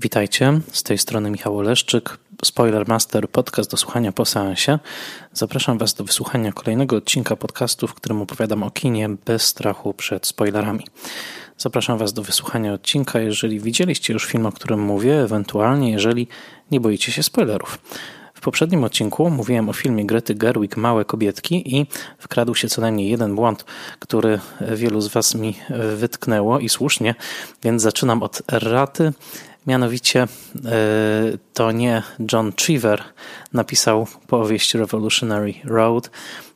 Witajcie, z tej strony Michał Oleszczyk, Spoiler Master, podcast do słuchania po seansie. Zapraszam Was do wysłuchania kolejnego odcinka podcastu, w którym opowiadam o kinie bez strachu przed spoilerami. Zapraszam Was do wysłuchania odcinka, jeżeli widzieliście już film, o którym mówię, ewentualnie jeżeli nie boicie się spoilerów. W poprzednim odcinku mówiłem o filmie Grety Gerwig Małe kobietki i wkradł się co najmniej jeden błąd, który wielu z Was mi wytknęło i słusznie, więc zaczynam od erraty. Mianowicie e, to nie John Cheever napisał powieść Revolutionary Road,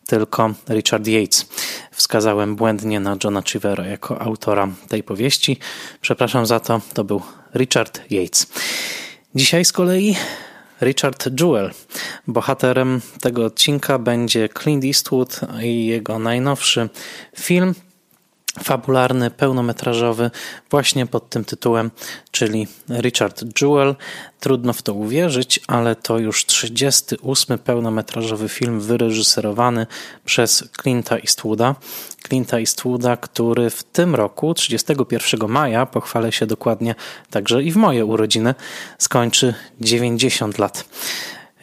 tylko Richard Yates. Wskazałem błędnie na Johna Cheevera jako autora tej powieści. Przepraszam za to, to był Richard Yates. Dzisiaj z kolei Richard Jewell. Bohaterem tego odcinka będzie Clint Eastwood i jego najnowszy film fabularny, pełnometrażowy, właśnie pod tym tytułem, czyli Richard Jewell. Trudno w to uwierzyć, ale to już 38 pełnometrażowy film wyreżyserowany przez Clint'a Eastwooda. Clint'a Eastwooda, który w tym roku, 31 maja, pochwalę się dokładnie także i w moje urodziny, skończy 90 lat.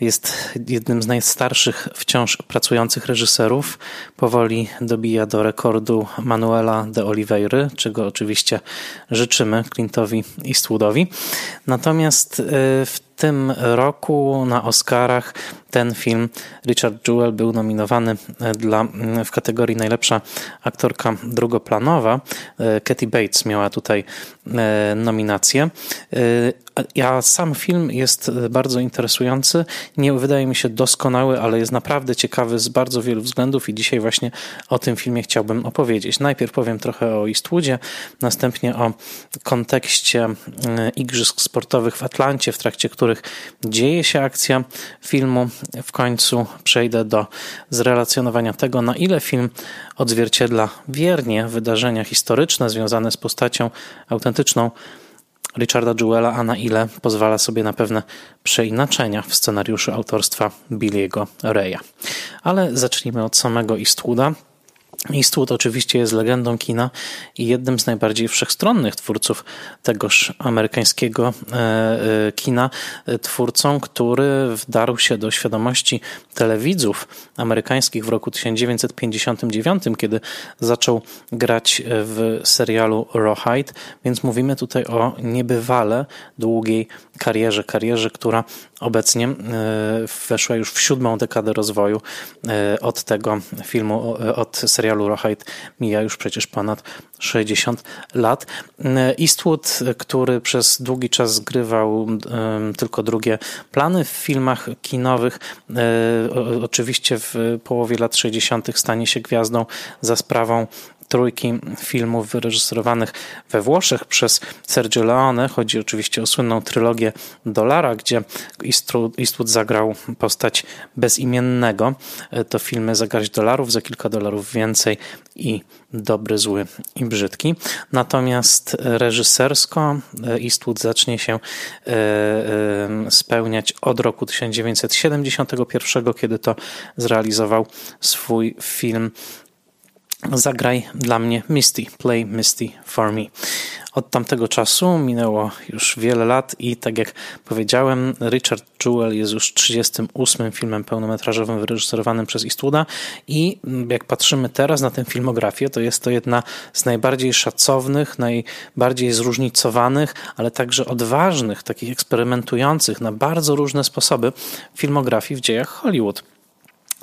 Jest jednym z najstarszych wciąż pracujących reżyserów. Powoli dobija do rekordu Manuela de Oliveira, czego oczywiście życzymy Clintowi Eastwoodowi. Natomiast y, w tym roku na Oscarach ten film Richard Jewell był nominowany e, dla, w kategorii najlepsza aktorka drugoplanowa. E, Katy Bates miała tutaj e, nominację. Ja sam film jest bardzo interesujący. Nie wydaje mi się doskonały, ale jest naprawdę ciekawy z bardzo wielu względów i dzisiaj właśnie o tym filmie chciałbym opowiedzieć. Najpierw powiem trochę o Eastwoodzie, następnie o kontekście igrzysk sportowych w Atlancie, w trakcie których dzieje się akcja filmu. W końcu przejdę do zrelacjonowania tego, na ile film odzwierciedla wiernie wydarzenia historyczne związane z postacią autentyczną Richarda Jewella, a na ile pozwala sobie na pewne przeinaczenia w scenariuszu autorstwa Billiego Reya. Ale zacznijmy od samego Eastwooda. Eastwood oczywiście jest legendą kina i jednym z najbardziej wszechstronnych twórców tegoż amerykańskiego e, e, kina, e, twórcą, który wdarł się do świadomości telewidzów amerykańskich w roku 1959, kiedy zaczął grać w serialu Rawhide, więc mówimy tutaj o niebywale długiej karierze, karierze, która obecnie e, weszła już w siódmą dekadę rozwoju e, od tego filmu, od serialu Rawhide mija już przecież ponad 60 lat. E, Eastwood, który przez długi czas zgrywał tylko drugie plany w filmach kinowych, oczywiście w połowie lat 60. stanie się gwiazdą za sprawą trójki filmów wyreżyserowanych we Włoszech przez Sergio Leone. Chodzi oczywiście o słynną trylogię Dolara, gdzie Eastwood zagrał postać bezimiennego. To filmy za garść dolarów, za kilka dolarów więcej i dobry, zły i brzydki. Natomiast reżysersko Eastwood zacznie się e, e, spełniać od roku 1971, kiedy to zrealizował swój film Zagraj dla mnie Misty, Play Misty for Me. Od tamtego czasu minęło już wiele lat i tak jak powiedziałem, Richard Jewell jest już 38 filmem pełnometrażowym wyreżyserowanym przez Eastwooda i jak patrzymy teraz na tę filmografię, to jest to jedna z najbardziej szacownych, najbardziej zróżnicowanych, ale także odważnych, takich eksperymentujących na bardzo różne sposoby filmografii w dziejach Hollywood.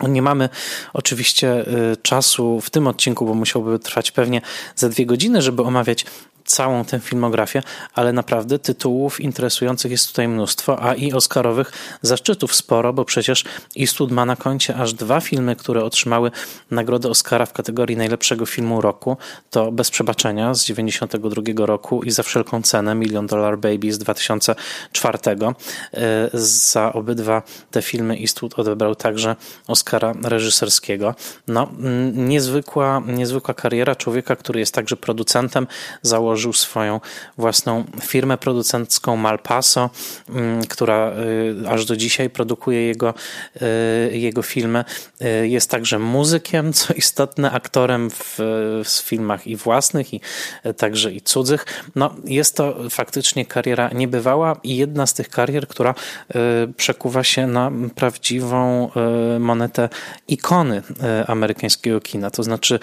Nie mamy oczywiście y, czasu w tym odcinku, bo musiałby trwać pewnie za dwie godziny, żeby omawiać całą tę filmografię, ale naprawdę tytułów interesujących jest tutaj mnóstwo, a i Oscarowych zaszczytów sporo, bo przecież Eastwood ma na koncie aż dwa filmy, które otrzymały nagrodę Oscara w kategorii najlepszego filmu roku. To Bez Przebaczenia z 92 roku i Za wszelką cenę Million Dollar Baby z 2004. E, za obydwa te filmy Eastwood odebrał także Oscara reżyserskiego. No, niezwykła, niezwykła kariera człowieka, który jest także producentem, założył założył swoją własną firmę producencką Malpaso, mm, która aż do dzisiaj produkuje jego, jego filmy. Jest także muzykiem, co istotne, aktorem w, w filmach i własnych, i także i cudzych. No, jest to faktycznie kariera niebywała i jedna z tych karier, która przekuwa się na prawdziwą monetę ikony amerykańskiego kina. To znaczy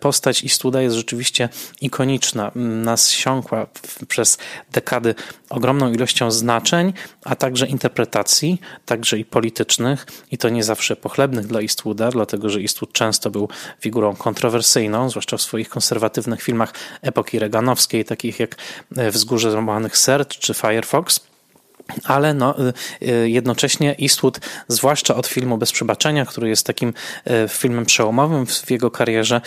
postać Istuda jest rzeczywiście ikoniczna. Nasiąkła przez dekady ogromną ilością znaczeń, a także interpretacji, także i politycznych i to nie zawsze pochlebnych dla Eastwooda, dlatego że Eastwood często był figurą kontrowersyjną, zwłaszcza w swoich konserwatywnych filmach epoki reganowskiej, takich jak Wzgórze Złamanych Serc czy Firefox ale no, y, y, jednocześnie Eastwood, zwłaszcza od filmu Bez Przebaczenia, który jest takim y, filmem przełomowym w jego karierze,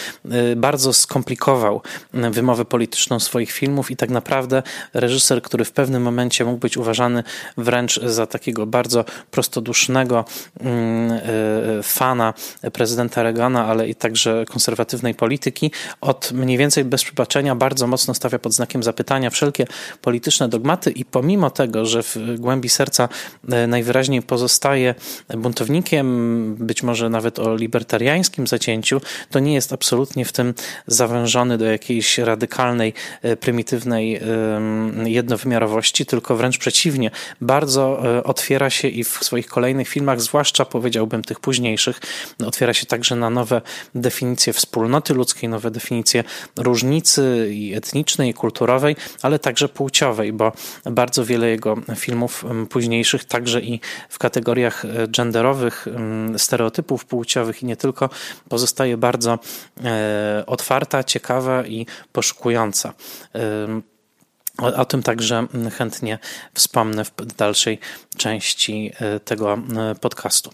bardzo skomplikował wymowę polityczną swoich filmów i tak naprawdę reżyser, który w pewnym momencie mógł być uważany wręcz za takiego bardzo prostodusznego mm, fana prezydenta Reagana, ale i także konserwatywnej polityki, od mniej więcej Bez Przebaczenia bardzo mocno stawia pod znakiem zapytania wszelkie polityczne dogmaty i pomimo tego, że w głębi serca e, najwyraźniej pozostaje buntownikiem, być może nawet o libertariańskim zacięciu, to nie jest absolutnie w tym zawężony do jakiejś radykalnej, e, prymitywnej jednowymiarowości, tylko wręcz przeciwnie, bardzo e, otwiera się i w swoich kolejnych filmach, zwłaszcza powiedziałbym tych późniejszych, otwiera się także na nowe definicje wspólnoty ludzkiej, nowe definicje różnicy i etnicznej, i kulturowej, ale także płciowej, bo bardzo wiele jego filmów późniejszych, także i w kategoriach e, genderowych, stereotypów płciowych i nie tylko, pozostaje bardzo e, otwarta, ciekawa i poszukująca. O, o, tym także chętnie wspomnę w dalszej części e, tego e, podcastu.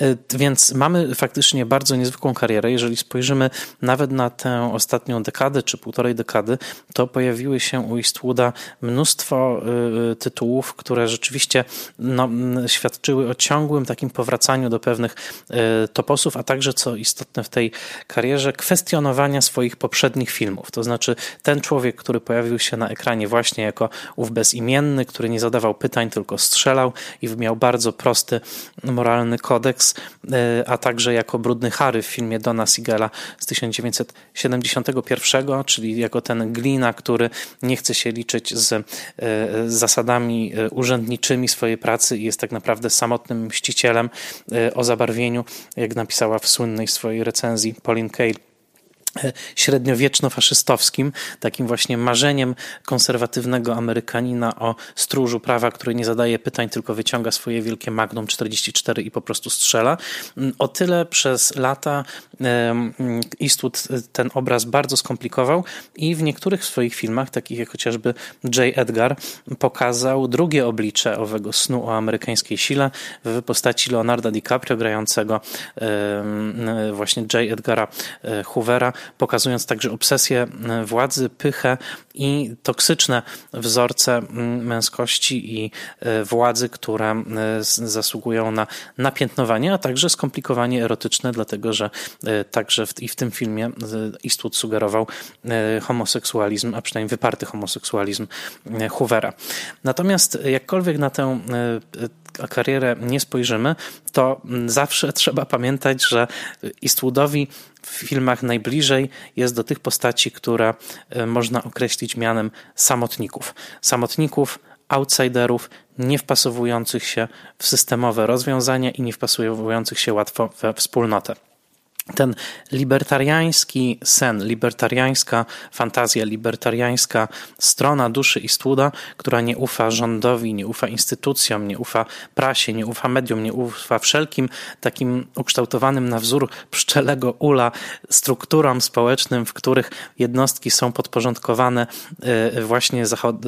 E, więc mamy faktycznie bardzo niezwykłą karierę. Jeżeli spojrzymy nawet na tę ostatnią dekadę czy półtorej dekady, to pojawiły się u Eastwooda mnóstwo tytułów, które rzeczywiście no, świadczyły o ciągłym takim powracaniu do pewnych toposów, a także, co istotne w tej karierze, kwestionowania swoich poprzednich filmów. To znaczy ten człowiek, który pojawił się na ekranie właśnie jako ów bezimienny, który nie zadawał pytań, tylko strzelał, i miał bardzo prosty moralny kodeks, e, a także jako brudny Harry w filmie Dona Sigela z 1971, czyli jako ten glina, który nie chce się liczyć z e, zasadami e, urzędniczymi swojej pracy i jest tak naprawdę samotnym mścicielem o zabarwieniu, jak napisała w słynnej swojej recenzji Pauline Kael średniowieczno-faszystowskim, takim właśnie marzeniem konserwatywnego Amerykanina o stróżu prawa, który nie zadaje pytań, tylko wyciąga swoje wielkie Magnum 44 i po prostu strzela. O tyle przez lata Eastwood ten obraz bardzo skomplikował i w niektórych swoich filmach, takich jak chociażby J. Edgar, pokazał drugie oblicze owego snu o amerykańskiej sile w postaci Leonarda DiCaprio grającego właśnie J. Edgara e, Hoovera, pokazując także obsesję e, władzy, pychę i toksyczne wzorce męskości i e, władzy, które e, zasługują na napiętnowanie, a także skomplikowanie erotyczne, dlatego że także w, i w tym filmie Eastwood sugerował homoseksualizm, a przynajmniej wyparty homoseksualizm Hoovera. Natomiast jakkolwiek na tę karierę nie spojrzymy, to zawsze trzeba pamiętać, że Eastwoodowi w filmach najbliżej jest do tych postaci, które e, można określić mianem samotników. Samotników, outsiderów, nie wpasowujących się w systemowe rozwiązania i nie wpasowujących się łatwo we wspólnotę ten libertariański sen, libertariańska fantazja, libertariańska strona duszy i stłuda, która nie ufa rządowi, nie ufa instytucjom, nie ufa prasie, nie ufa mediom, nie ufa wszelkim takim ukształtowanym na wzór pszczelego ula strukturom społecznym, w których jednostki są podporządkowane e, właśnie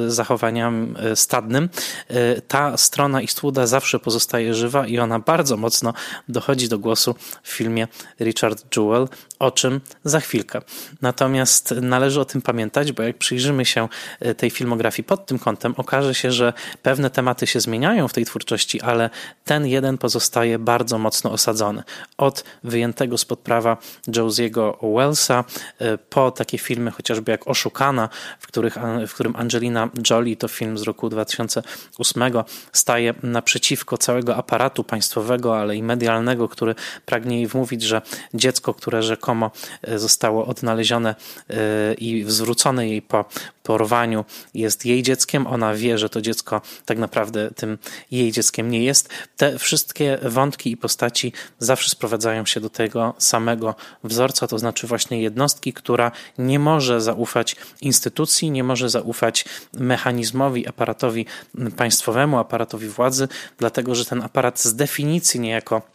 zachowaniom e, stadnym. E, ta strona i stłuda zawsze pozostaje żywa i ona bardzo mocno dochodzi do głosu w filmie Richard Richard Jewell, o czym za chwilkę. Natomiast należy o tym pamiętać, bo jak przyjrzymy się e, tej filmografii pod tym kątem, okaże się, że pewne tematy się zmieniają w tej twórczości, ale ten jeden pozostaje bardzo mocno osadzony. Od wyjętego spod prawa Josiego Wellsa e, po takie filmy chociażby jak Oszukana, w, których, w którym Angelina Jolie, to film z roku 2008, staje naprzeciwko całego aparatu państwowego, ale i medialnego, który pragnie jej wmówić, że dziecko, które rzekomo e, zostało odnalezione e, i zwrócone jej po porwaniu jest jej dzieckiem. Ona wie, że to dziecko tak naprawdę tym jej dzieckiem nie jest. Te wszystkie wątki i postaci zawsze sprowadzają się do tego samego wzorca, to znaczy właśnie jednostki, która nie może zaufać instytucji, nie może zaufać mechanizmowi, aparatowi państwowemu, aparatowi władzy, dlatego że ten aparat z definicji niejako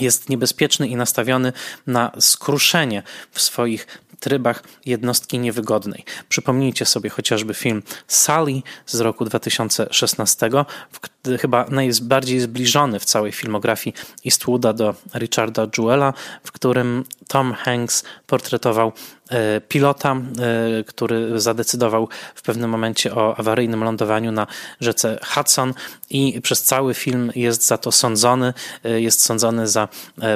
jest niebezpieczny i nastawiony na skruszenie w swoich trybach jednostki niewygodnej. Przypomnijcie sobie chociażby film Sally z roku 2016, chyba najbardziej zbliżony w całej filmografii Eastwooda do Richarda Jewella, w którym Tom Hanks portretował e, pilota, e, który zadecydował w pewnym momencie o awaryjnym lądowaniu na rzece Hudson i przez cały film jest za to sądzony. E, jest sądzony za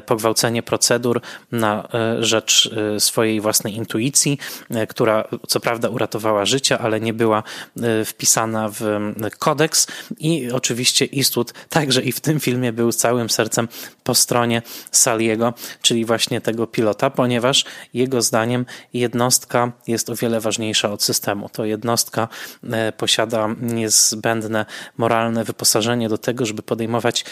pogwałcenie procedur na rzecz swojej własnej intuicji, która co prawda uratowała życie, ale nie była wpisana w kodeks i oczywiście Eastwood także i w tym filmie był całym sercem po stronie Saliego, czyli właśnie tego pilota pilota, ponieważ jego zdaniem jednostka jest o wiele ważniejsza od systemu. To jednostka e, posiada niezbędne moralne wyposażenie do tego, żeby podejmować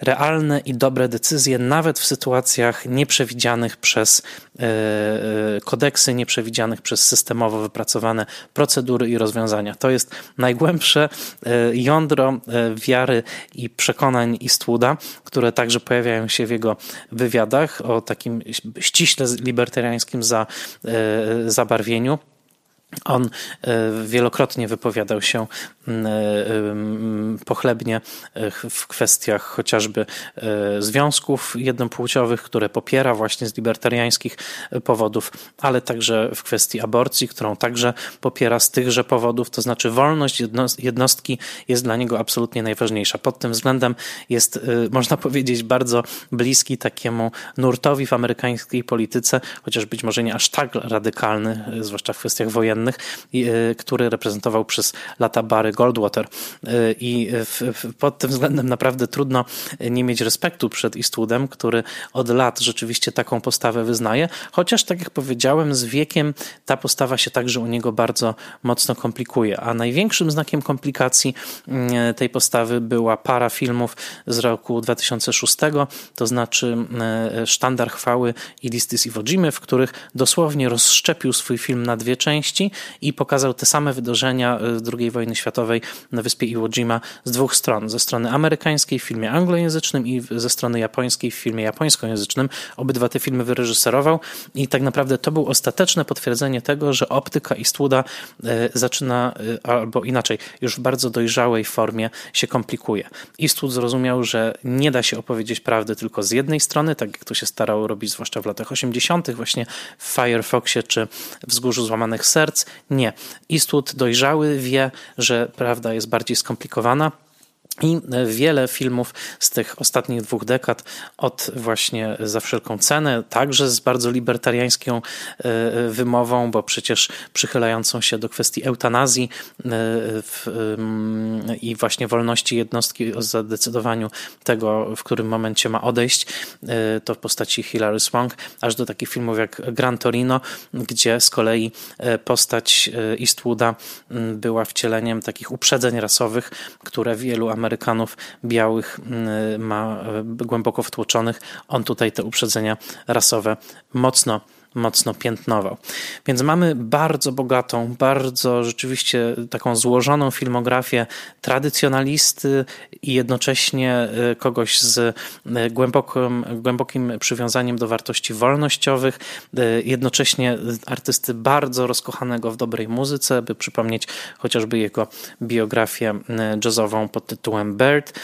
realne i dobre decyzje, nawet w sytuacjach nieprzewidzianych przez e, e, kodeksy, nieprzewidzianych przez systemowo wypracowane procedury i rozwiązania. To jest najgłębsze e, jądro wiary i przekonań Eastwooda, które także pojawiają się w jego wywiadach o takim ściśle libertariańskim za, zabarwieniu. On e, wielokrotnie wypowiadał się e, pochlebnie e, w kwestiach chociażby związków jednopłciowych, które popiera właśnie z libertariańskich powodów, ale także w kwestii aborcji, którą także popiera z tychże powodów, to znaczy wolność jednostki jest dla niego absolutnie najważniejsza. Pod tym względem jest, można powiedzieć, bardzo bliski takiemu nurtowi w amerykańskiej polityce, chociaż być może nie aż tak radykalny, zwłaszcza w kwestiach wojennych, wojennych, e, który reprezentował przez lata Barry Goldwater. E, I pod tym względem naprawdę trudno nie mieć respektu przed Eastwoodem, który od lat rzeczywiście taką postawę wyznaje, chociaż tak jak powiedziałem, z wiekiem ta postawa się także u niego bardzo mocno komplikuje. A największym znakiem komplikacji mm, tej postawy była para filmów z roku 2006, to znaczy e, Sztandar Chwały i Listy z Iwo w których dosłownie rozszczepił swój film na dwie części i pokazał te same wydarzenia e, II wojny światowej na wyspie Iwo Jima z dwóch stron. Ze strony amerykańskiej w filmie anglojęzycznym i ze strony japońskiej w filmie japońskojęzycznym. Obydwa te filmy wyreżyserował i tak naprawdę to było ostateczne potwierdzenie tego, że optyka Eastwooda e, zaczyna, e, albo inaczej, już w bardzo dojrzałej formie się komplikuje. Eastwood zrozumiał, że nie da się opowiedzieć prawdy tylko z jednej strony, tak jak to się starał robić zwłaszcza w latach 80., właśnie w Firefoxie czy Wzgórzu Złamanych Serc, nie. Eastwood dojrzały wie, że prawda jest bardziej skomplikowana i wiele filmów z tych ostatnich dwóch dekad, od właśnie za wszelką cenę, także z bardzo libertariańską e, wymową, bo przecież przychylającą się do kwestii eutanazji e, i właśnie wolności jednostki o zadecydowaniu tego, w którym momencie ma odejść, e, to w postaci Hilary Swank, aż do takich filmów jak Gran Torino, gdzie z kolei postać Eastwooda była wcieleniem takich uprzedzeń rasowych, które wielu Amerykanów Amerykanów białych mm, ma e, głęboko wtłoczonych. On tutaj te uprzedzenia rasowe mocno mocno piętnował. Więc mamy bardzo bogatą, bardzo rzeczywiście taką złożoną filmografię tradycjonalisty i jednocześnie y, kogoś z y, głębokim, głębokim przywiązaniem do wartości wolnościowych, jednocześnie artysty bardzo rozkochanego w dobrej muzyce, by przypomnieć chociażby jego biografię jazzową pod tytułem Bird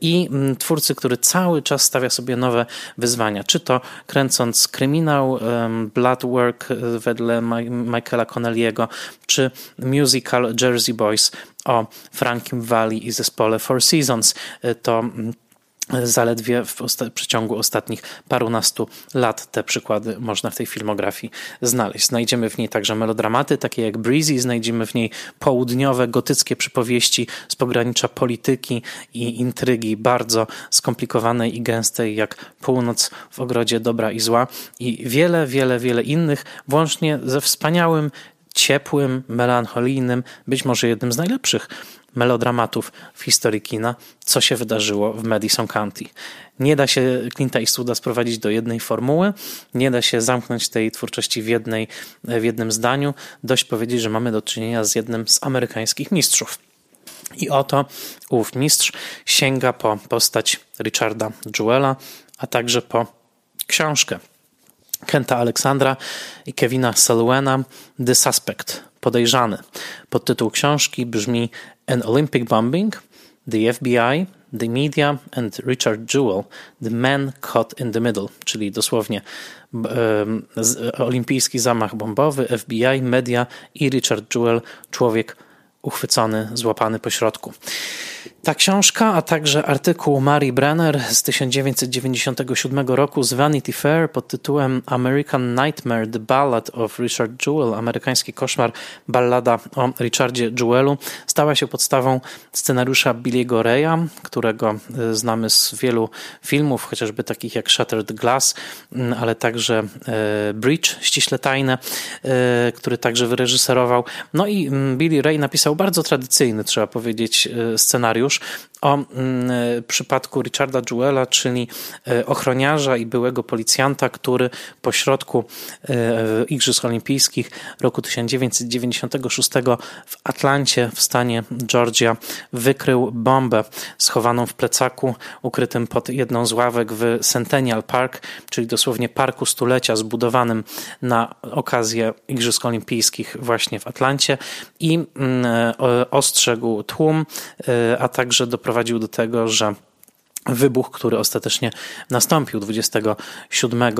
i twórcy, który cały czas stawia sobie nowe wyzwania, czy to kręcąc kryminał Bloodwork wedle Michaela Connelly'ego, czy musical Jersey Boys o Frankim Valley i zespole Four Seasons. To mm, zaledwie w przeciągu ostatnich parunastu lat te przykłady można w tej filmografii znaleźć. Znajdziemy w niej także melodramaty, takie jak Breezy, znajdziemy w niej południowe, gotyckie przypowieści z pogranicza polityki i intrygi, bardzo skomplikowanej i gęstej, jak Północ w ogrodzie dobra i zła i wiele, wiele, wiele innych, włącznie ze wspaniałym ciepłym, melancholijnym, być może jednym z najlepszych melodramatów w historii kina, co się wydarzyło w Madison County. Nie da się Clint'a Eastwooda sprowadzić do jednej formuły, nie da się zamknąć tej twórczości w, jednej, w jednym zdaniu. Dość powiedzieć, że mamy do czynienia z jednym z amerykańskich mistrzów. I oto ów mistrz sięga po postać Richarda Jewella, a także po książkę Kenta Aleksandra i Kevina Saluena The Suspect, podejrzany. Podtytuł książki brzmi An Olympic Bombing, The FBI, The Media and Richard Jewell, The Man Caught in the Middle, czyli dosłownie um, olimpijski zamach bombowy, FBI, media i Richard Jewell, człowiek uchwycony, złapany po środku. Ta książka, a także artykuł Mary Brenner z 1997 roku z Vanity Fair pod tytułem American Nightmare: The Ballad of Richard Jewell, amerykański koszmar, ballada o Richardzie Jewellu, stała się podstawą scenariusza Billy'ego Raya, którego e, znamy z wielu filmów, chociażby takich jak Shattered Glass, ale także e, Bridge, ściśle tajne, e, który także wyreżyserował. No i Billy Ray napisał bardzo tradycyjny, trzeba powiedzieć, scenariusz już o mm, przypadku Richarda Jewella, czyli e, ochroniarza i byłego policjanta, który po środku e, Igrzysk Olimpijskich roku 1996 w Atlancie w stanie Georgia wykrył bombę schowaną w plecaku, ukrytym pod jedną z ławek w Centennial Park, czyli dosłownie parku stulecia zbudowanym na okazję Igrzysk Olimpijskich właśnie w Atlancie i mm, e, ostrzegł tłum, a także doprowadził do tego, że wybuch, który ostatecznie nastąpił 27 e,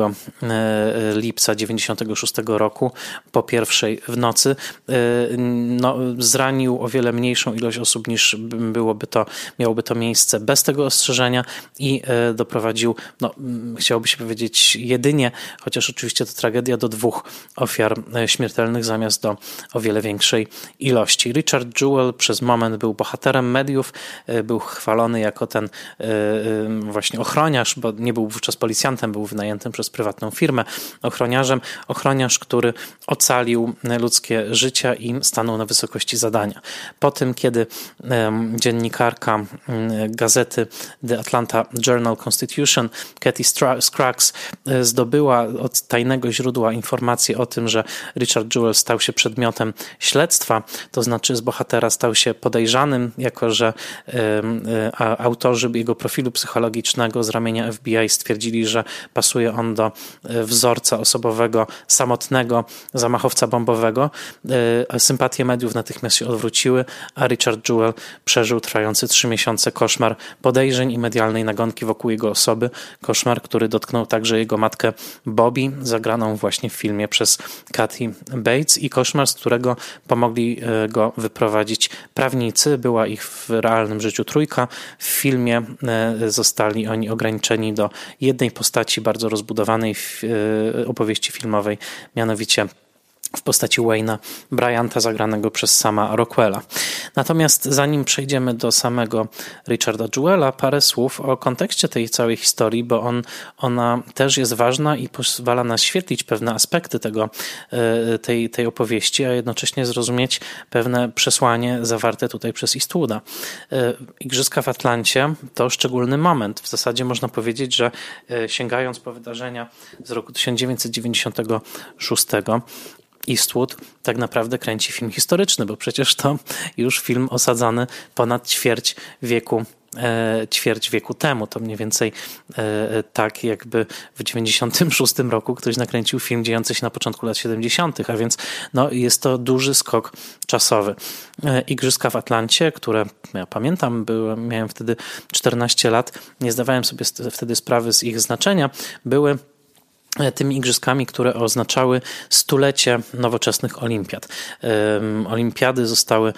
lipca 96 roku po pierwszej w nocy, e, no, zranił o wiele mniejszą ilość osób niż byłoby to, miałoby to miejsce bez tego ostrzeżenia i e, doprowadził, no, chciałoby się powiedzieć jedynie, chociaż oczywiście to tragedia, do dwóch ofiar śmiertelnych zamiast do o wiele większej ilości. Richard Jewell przez moment był bohaterem mediów, był chwalony jako ten właśnie ochroniarz, bo nie był wówczas policjantem, był wynajętym przez prywatną firmę ochroniarzem. Ochroniarz, który ocalił ludzkie życia i stanął na wysokości zadania. Po tym, kiedy dziennikarka gazety The Atlanta Journal Constitution, Katy Scruggs, e, zdobyła od tajnego źródła informację o tym, że Richard Jewell stał się przedmiotem śledztwa, to znaczy z bohatera stał się podejrzanym, jako że e, autorzy jego profilu profilu psychologicznego z ramienia FBI stwierdzili, że pasuje on do e, wzorca osobowego samotnego zamachowca bombowego. E, sympatie mediów natychmiast się odwróciły, a Richard Jewell przeżył trwający trzy miesiące koszmar podejrzeń i medialnej nagonki wokół jego osoby. Koszmar, który dotknął także jego matkę Bobby, zagraną właśnie w filmie przez Kathy Bates i koszmar, z którego pomogli e, go wyprowadzić prawnicy. Była ich w realnym życiu trójka. W filmie zostali oni ograniczeni do jednej postaci bardzo rozbudowanej w e, opowieści filmowej, mianowicie w postaci Wayne'a Bryanta zagranego przez sama Rockwella. Natomiast zanim przejdziemy do samego Richarda Jewella, parę słów o kontekście tej całej historii, bo on, ona też jest ważna i pozwala naświetlić pewne aspekty tego, e, tej, tej opowieści, a jednocześnie zrozumieć pewne przesłanie zawarte tutaj przez Eastwooda. E, Igrzyska w Atlancie to szczególny moment. W zasadzie można powiedzieć, że e, sięgając po wydarzenia z roku 1996, Eastwood tak naprawdę kręci film historyczny, bo przecież to już film osadzony ponad ćwierć wieku e, ćwierć wieku temu. To mniej więcej e, tak, jakby w 96 roku ktoś nakręcił film dziejący się na początku lat 70., a więc no, jest to duży skok czasowy. E, Igrzyska w Atlancie, które ja pamiętam, byłem, miałem wtedy 14 lat, nie zdawałem sobie wtedy sprawy z ich znaczenia, były E, tymi igrzyskami, które oznaczały stulecie nowoczesnych olimpiad. Olimpiady zostały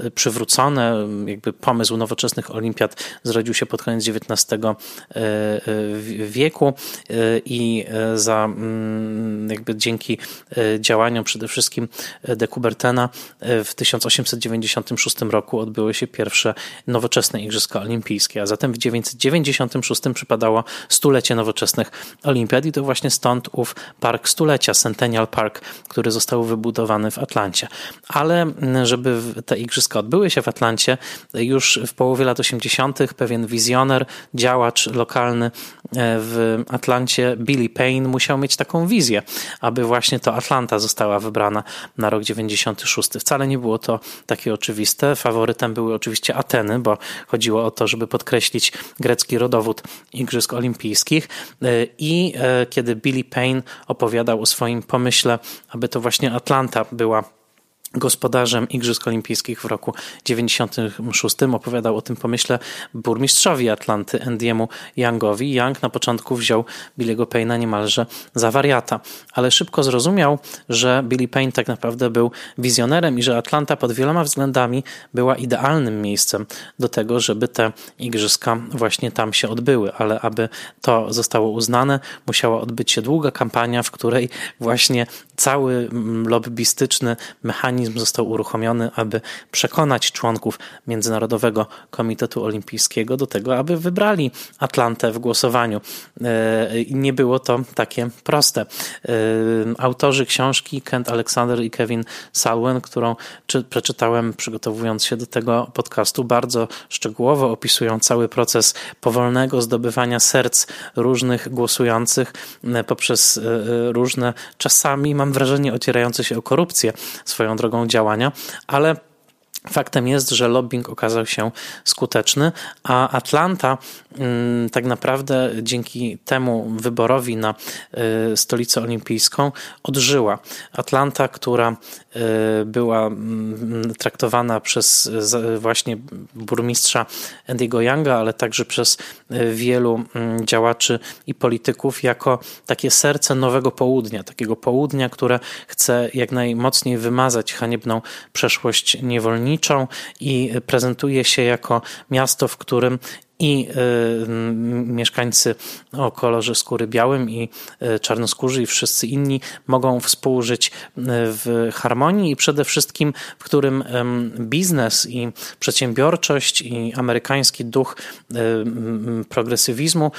e, przywrócone, jakby pomysł nowoczesnych olimpiad zrodził się pod koniec XIX e, wieku i za mm, jakby dzięki działaniom przede wszystkim de Coubertina w 1896 roku odbyły się pierwsze nowoczesne igrzyska olimpijskie, a zatem w 1996 przypadało stulecie nowoczesnych olimpiad i to właśnie właśnie stąd ów Park Stulecia, Centennial Park, który został wybudowany w Atlancie. Ale mm, żeby te igrzyska odbyły się w Atlancie, już w połowie lat 80. pewien wizjoner, działacz lokalny e, w Atlancie, Billy Payne, musiał mieć taką wizję, aby właśnie to Atlanta została wybrana na rok 96. Wcale nie było to takie oczywiste. Faworytem były oczywiście Ateny, bo chodziło o to, żeby podkreślić grecki rodowód Igrzysk Olimpijskich. E, I e, kiedy kiedy Billy Payne opowiadał o swoim pomyśle, aby to właśnie Atlanta była gospodarzem Igrzysk Olimpijskich w roku 96. Opowiadał o tym pomyśle burmistrzowi Atlanty, Andiemu Youngowi. Young na początku wziął Billy'ego Payne'a niemalże za wariata, ale szybko zrozumiał, że Billy Payne tak naprawdę był wizjonerem i że Atlanta pod wieloma względami była idealnym miejscem do tego, żeby te igrzyska właśnie tam się odbyły, ale aby to zostało uznane, musiała odbyć się długa kampania, w której właśnie cały mm, lobbystyczny mechanizm został uruchomiony, aby przekonać członków Międzynarodowego Komitetu Olimpijskiego do tego, aby wybrali Atlantę w głosowaniu. E, nie było to takie proste. E, autorzy książki Kent Alexander i Kevin Salwen, którą przeczytałem przygotowując się do tego podcastu, bardzo szczegółowo opisują cały proces powolnego zdobywania serc różnych głosujących e, poprzez różne czasami, mam wrażenie, ocierające się o korupcję swoją drogą działania, ale Faktem jest, że lobbying okazał się skuteczny, a Atlanta mm, tak naprawdę dzięki temu wyborowi na y, stolicę olimpijską odżyła. Atlanta, która była mm, traktowana przez właśnie burmistrza Andy'ego Younga, ale także przez y, wielu mm, działaczy i polityków jako takie serce nowego południa, takiego południa, które chce jak najmocniej wymazać haniebną przeszłość niewolników i prezentuje się jako miasto, w którym i y, mieszkańcy o kolorze skóry białym i y, czarnoskórzy i wszyscy inni mogą współżyć y, w harmonii i przede wszystkim w którym biznes i przedsiębiorczość i amerykański duch progresywizmu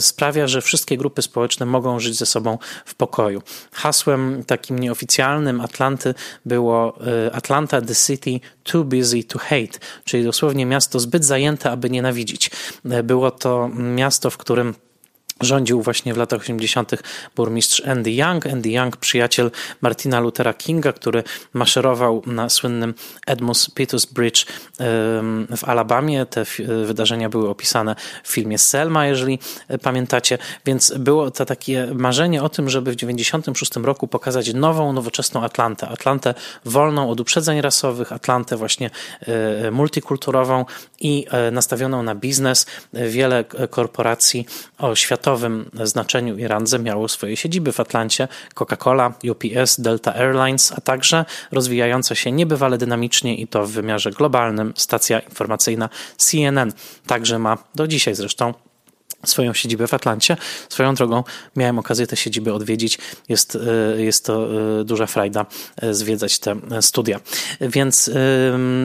sprawia, że wszystkie grupy społeczne mogą żyć ze sobą w pokoju. Hasłem takim nieoficjalnym Atlanty było Atlanta the city too busy to hate, czyli dosłownie miasto zbyt zajęte, aby nienawidzić. Było to miasto, w którym Rządził właśnie w latach 80. burmistrz Andy Young. Andy Young, przyjaciel Martina Luthera Kinga, który maszerował na słynnym Edmunds Peters Bridge w Alabamie. Te wydarzenia były opisane w filmie Selma, jeżeli e, pamiętacie. Więc było to takie marzenie o tym, żeby w 96 roku pokazać nową, nowoczesną Atlantę. Atlantę wolną od uprzedzeń rasowych, Atlantę właśnie e, multikulturową i e, nastawioną na biznes. Wiele korporacji o światowym znaczeniu i randze miało swoje siedziby w Atlancie Coca-Cola, UPS, Delta Airlines, a także rozwijająca się niebywale dynamicznie i to w wymiarze globalnym stacja informacyjna CNN. Także ma do dzisiaj zresztą swoją siedzibę w Atlancie. Swoją drogą miałem okazję te siedziby odwiedzić. Jest, e, jest to e, duża frajda e, zwiedzać te studia. Więc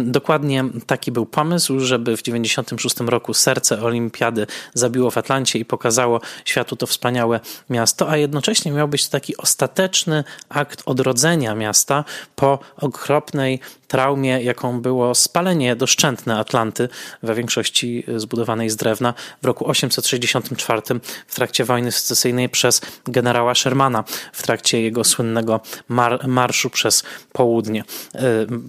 dokładnie taki był pomysł, żeby w 96 roku serce olimpiady zabiło w Atlancie i pokazało światu to wspaniałe miasto, a jednocześnie miał być taki ostateczny akt odrodzenia miasta po okropnej traumie, jaką było spalenie doszczętne Atlanty, we większości zbudowanej z drewna w roku 864 w trakcie wojny secesyjnej przez generała Shermana w trakcie jego słynnego mar marszu przez południe. E,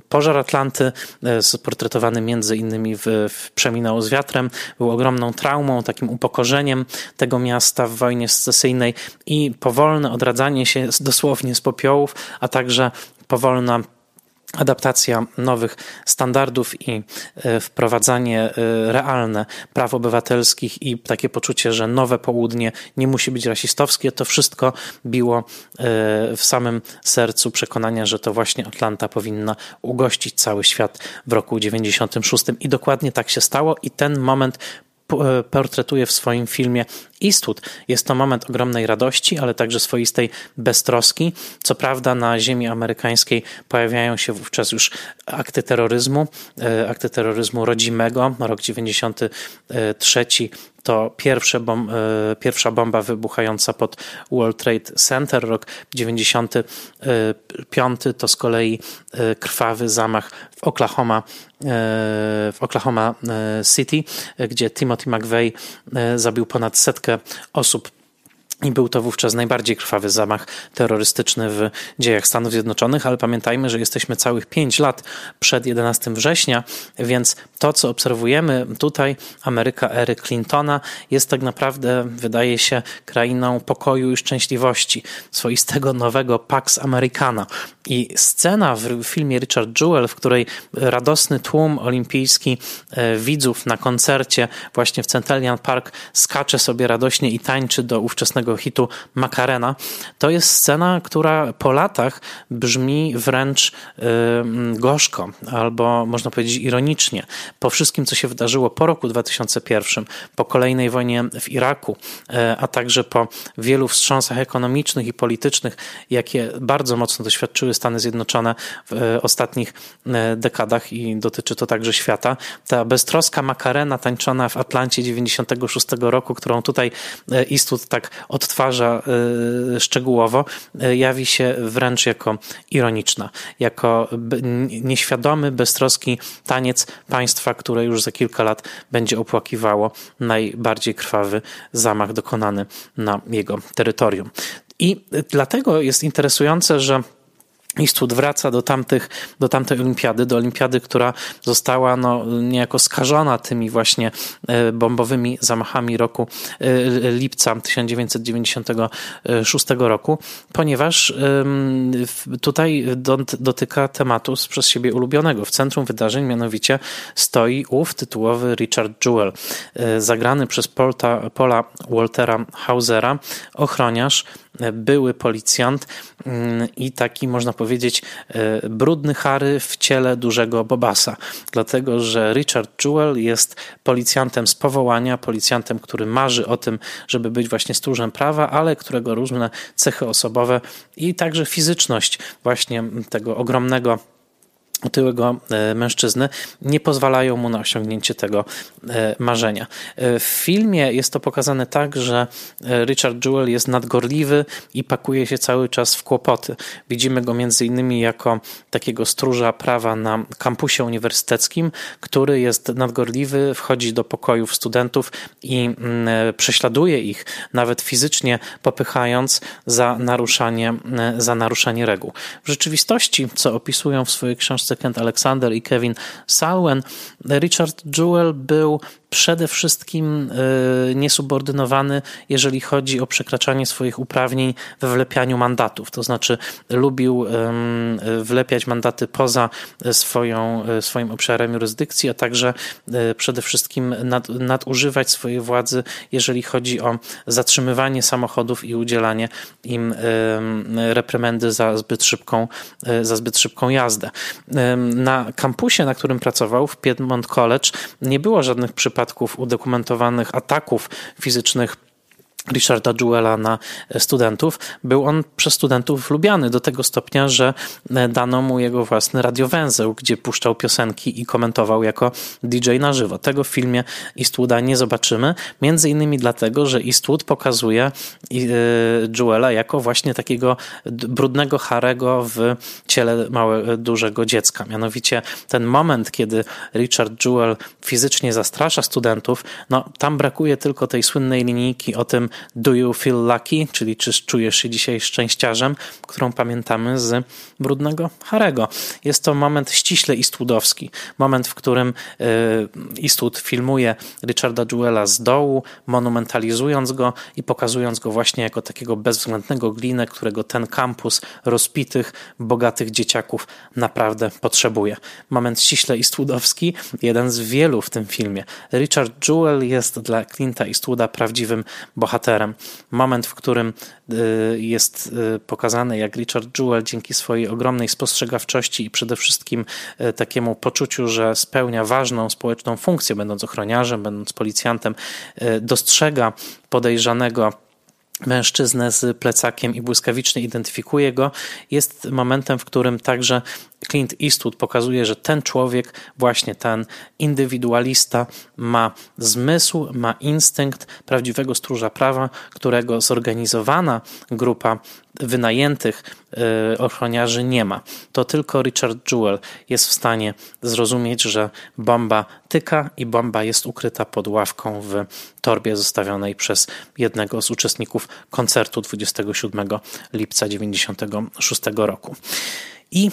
pożar Atlanty, e, sportretowany między innymi w, w z wiatrem, był ogromną traumą, takim upokorzeniem tego miasta w wojnie secesyjnej i powolne odradzanie się dosłownie z popiołów, a także powolna adaptacja nowych standardów i e, wprowadzanie e, realne praw obywatelskich i takie poczucie, że nowe południe nie musi być rasistowskie, to wszystko biło e, w samym sercu przekonania, że to właśnie Atlanta powinna ugościć cały świat w roku 96 i dokładnie tak się stało i ten moment portretuje w swoim filmie Eastwood. Jest to moment ogromnej radości, ale także swoistej beztroski. Co prawda na ziemi amerykańskiej pojawiają się wówczas już akty terroryzmu, e, akty terroryzmu rodzimego. Rok 93 to pierwsze bom, e, pierwsza bomba wybuchająca pod World Trade Center. Rok 95 to z kolei e, krwawy zamach w Oklahoma, w Oklahoma City, gdzie Timothy McVeigh zabił ponad setkę osób i był to wówczas najbardziej krwawy zamach terrorystyczny w dziejach Stanów Zjednoczonych, ale pamiętajmy, że jesteśmy całych pięć lat przed 11 września, więc to, co obserwujemy tutaj, Ameryka ery Clintona, jest tak naprawdę, wydaje się, krainą pokoju i szczęśliwości, swoistego nowego Pax Americana. I scena w filmie Richard Jewell, w której radosny tłum olimpijski e, widzów na koncercie właśnie w Centennial Park skacze sobie radośnie i tańczy do ówczesnego hitu Macarena, to jest scena, która po latach brzmi wręcz gorzko, albo można powiedzieć ironicznie. Po wszystkim, co się wydarzyło po roku 2001, po kolejnej wojnie w Iraku, y, a także po wielu wstrząsach ekonomicznych i politycznych, jakie bardzo mocno doświadczyły Stany Zjednoczone w y, ostatnich dekadach i dotyczy to także świata. Ta beztroska Macarena tańczona w Atlancie 96 roku, którą tutaj Eastwood tak od odtwarza y, szczegółowo, y, jawi się wręcz jako ironiczna, jako nieświadomy, beztroski taniec państwa, które już za kilka lat będzie opłakiwało najbardziej krwawy zamach dokonany na jego terytorium. I dlatego jest interesujące, że Eastwood wraca do, tamtych, do tamtej olimpiady, do olimpiady, która została no, niejako skażona tymi właśnie e, bombowymi zamachami roku e, lipca 1996 roku, ponieważ tutaj dotyka tematu przez siebie ulubionego. W centrum wydarzeń mianowicie stoi ów tytułowy Richard Jewell, e, zagrany przez Paula, Paula Waltera Hausera, ochroniarz były policjant mm, i taki, można powiedzieć, e, brudny Harry w ciele dużego Bobasa. Dlatego, że Richard Jewell jest policjantem z powołania, policjantem, który marzy o tym, żeby być właśnie stróżem prawa, ale którego różne cechy osobowe i także fizyczność właśnie tego ogromnego otyłego e, mężczyzny nie pozwalają mu na osiągnięcie tego e, marzenia. E, w filmie jest to pokazane tak, że Richard Jewell jest nadgorliwy i pakuje się cały czas w kłopoty. Widzimy go między innymi jako takiego stróża prawa na kampusie uniwersyteckim, który jest nadgorliwy, wchodzi do pokojów studentów i mm, prześladuje ich, nawet fizycznie popychając za naruszanie, za naruszanie reguł. W rzeczywistości, co opisują w swojej książce Kent Alexander i Kevin Salwen, Richard Jewell był przede wszystkim e, niesubordynowany, jeżeli chodzi o przekraczanie swoich uprawnień we wlepianiu mandatów. To znaczy lubił wlepiać mandaty poza swoją, e, swoim obszarem jurysdykcji, a także e, przede wszystkim nad, nadużywać swojej władzy, jeżeli chodzi o zatrzymywanie samochodów i udzielanie im reprymendy za zbyt szybką, za zbyt szybką jazdę. Na kampusie, na którym pracował w Piedmont College, nie było żadnych przypadków, przypadków udokumentowanych ataków fizycznych Richarda Jewella na studentów, był on przez studentów lubiany do tego stopnia, że dano mu jego własny radiowęzeł, gdzie puszczał piosenki i komentował jako DJ na żywo. Tego w filmie Eastwooda nie zobaczymy, między innymi dlatego, że Eastwood pokazuje e, Jewella jako właśnie takiego brudnego Harego w ciele małego, dużego dziecka. Mianowicie ten moment, kiedy Richard Jewell fizycznie zastrasza studentów, no tam brakuje tylko tej słynnej linijki o tym, do You Feel Lucky, czyli czy czujesz się dzisiaj szczęściarzem, którą pamiętamy z Brudnego Harego. Jest to moment ściśle Eastwoodowski, moment, w którym e, Eastwood filmuje Richarda Jewella z dołu, monumentalizując go i pokazując go właśnie jako takiego bezwzględnego glinę, którego ten kampus rozpitych, bogatych dzieciaków naprawdę potrzebuje. Moment ściśle Eastwoodowski, jeden z wielu w tym filmie. Richard Jewell jest dla Clint'a Eastwooda prawdziwym bohaterem bohaterem. Moment, w którym y, jest y, pokazane, jak Richard Jewell dzięki swojej ogromnej spostrzegawczości i przede wszystkim y, takiemu poczuciu, że spełnia ważną społeczną funkcję, będąc ochroniarzem, będąc policjantem, dostrzega podejrzanego mężczyznę z plecakiem i błyskawicznie identyfikuje go, jest momentem, w którym także Clint Eastwood pokazuje, że ten człowiek, właśnie ten indywidualista, ma zmysł, ma instynkt prawdziwego stróża prawa, którego zorganizowana grupa wynajętych y, ochroniarzy nie ma. To tylko Richard Jewell jest w stanie zrozumieć, że bomba tyka i bomba jest ukryta pod ławką w torbie zostawionej przez jednego z uczestników koncertu 27 lipca 1996 roku. I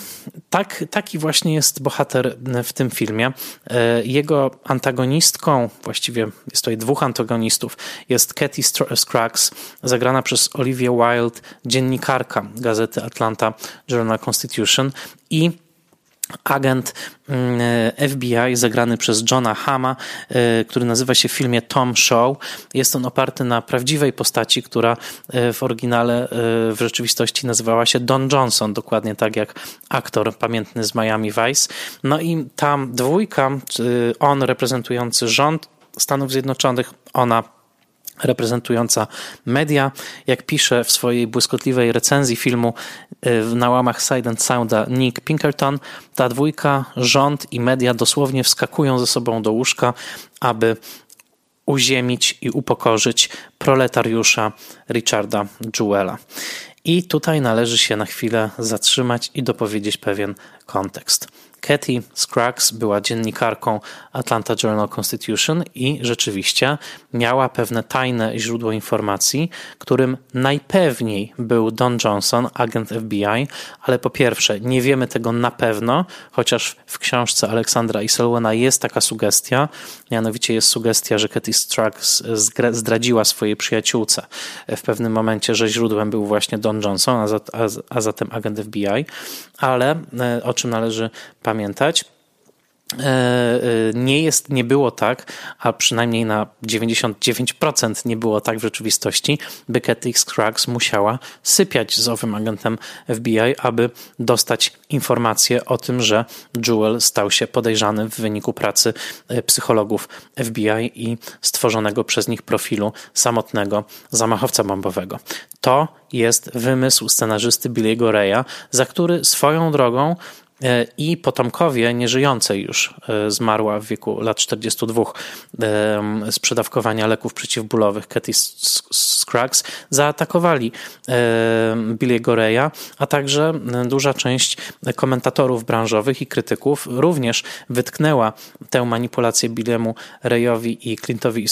tak, taki właśnie jest bohater w tym filmie. E, jego antagonistką, właściwie jest tutaj dwóch antagonistów, jest Katy Scruggs, zagrana przez Olivia Wilde, dziennikarka gazety Atlanta Journal-Constitution i agent mm, FBI zagrany przez Johna Hama, e, który nazywa się w filmie Tom Show. Jest on oparty na prawdziwej postaci, która e, w oryginale, e, w rzeczywistości nazywała się Don Johnson, dokładnie tak jak aktor pamiętny z Miami Vice. No i tam dwójka, on reprezentujący rząd Stanów Zjednoczonych, ona reprezentująca media. Jak pisze w swojej błyskotliwej recenzji filmu y, na łamach Side and Sounda Nick Pinkerton, ta dwójka, rząd i media dosłownie wskakują ze sobą do łóżka, aby uziemić i upokorzyć proletariusza Richarda Jewella. I tutaj należy się na chwilę zatrzymać i dopowiedzieć pewien kontekst. Katy Scruggs była dziennikarką Atlanta Journal-Constitution i rzeczywiście miała pewne tajne źródło informacji, którym najpewniej był Don Johnson, agent FBI, ale po pierwsze nie wiemy tego na pewno, chociaż w książce Aleksandra Iselwena jest taka sugestia, mianowicie jest sugestia, że Katy Scruggs zdradziła swojej przyjaciółce w pewnym momencie, że źródłem był właśnie Don Johnson, a zatem agent FBI, ale e, o czym należy pamiętać. E, e, nie jest, nie było tak, a przynajmniej na 99% nie było tak w rzeczywistości, by Katy Scruggs musiała sypiać z owym agentem FBI, aby dostać informację o tym, że Jewel stał się podejrzany w wyniku pracy psychologów FBI i stworzonego przez nich profilu samotnego zamachowca bombowego. To jest wymysł scenarzysty Billy'ego Raya, za który swoją drogą E, i potomkowie nieżyjącej już e, zmarła w wieku lat 42 z przedawkowania leków przeciwbólowych Katy Scruggs. Zaatakowali Billy'ego Reya, a także duża część komentatorów branżowych i krytyków również wytknęła tę manipulację Billy'emu Reyowi i Clintowi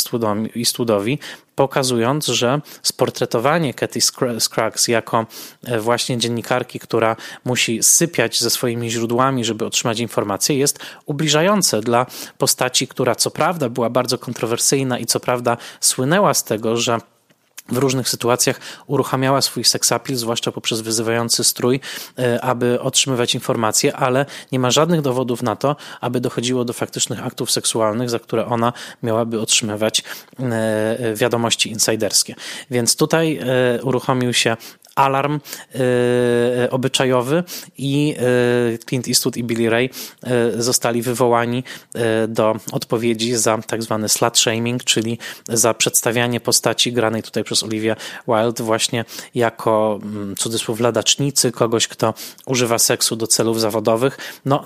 Eastwoodowi, pokazując, że sportretowanie Katy Scruggs jako e, właśnie dziennikarki, która musi sypiać ze swoimi źródłami, żeby otrzymać informacje, jest ubliżające dla postaci, która co prawda była bardzo kontrowersyjna i co prawda słynęła z tego, że w różnych sytuacjach uruchamiała swój seksapil, zwłaszcza poprzez wyzywający strój, e, aby otrzymywać informacje, ale nie ma żadnych dowodów na to, aby dochodziło do faktycznych aktów seksualnych, za które ona miałaby otrzymywać e, wiadomości insiderskie. Więc tutaj e, uruchomił się alarm obyczajowy i Clint Eastwood i Billy Ray zostali wywołani do odpowiedzi za tak zwany slut shaming, czyli za przedstawianie postaci granej tutaj przez Olivia Wilde właśnie jako mm, cudzysłów ladacznicy, kogoś, kto używa seksu do celów zawodowych. No,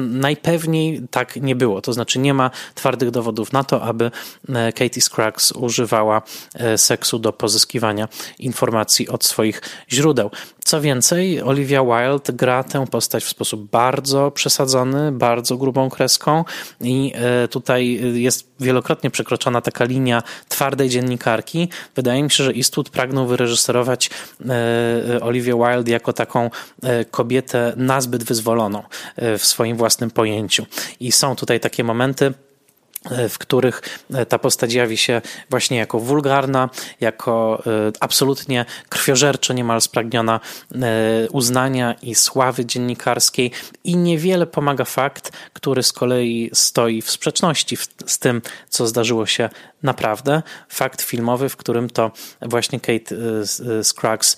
najpewniej tak nie było. To znaczy nie ma twardych dowodów na to, aby e, Katie Scruggs używała e, seksu do pozyskiwania informacji od swoich źródeł. Co więcej, Olivia Wilde gra tę postać w sposób bardzo przesadzony, bardzo grubą kreską i e, tutaj jest wielokrotnie przekroczona taka linia twardej dziennikarki. Wydaje mi się, że Eastwood pragnął wyreżyserować Olivia Wilde jako taką kobietę nazbyt wyzwoloną w swoim własnym pojęciu. I są tutaj takie momenty, E, w których e, ta postać jawi się właśnie jako wulgarna, jako e, absolutnie krwiożerczo niemal spragniona uznania i sławy dziennikarskiej i niewiele pomaga fakt, który z kolei stoi w sprzeczności z tym, co zdarzyło się naprawdę. Fakt filmowy, w którym to właśnie Kate Scruggs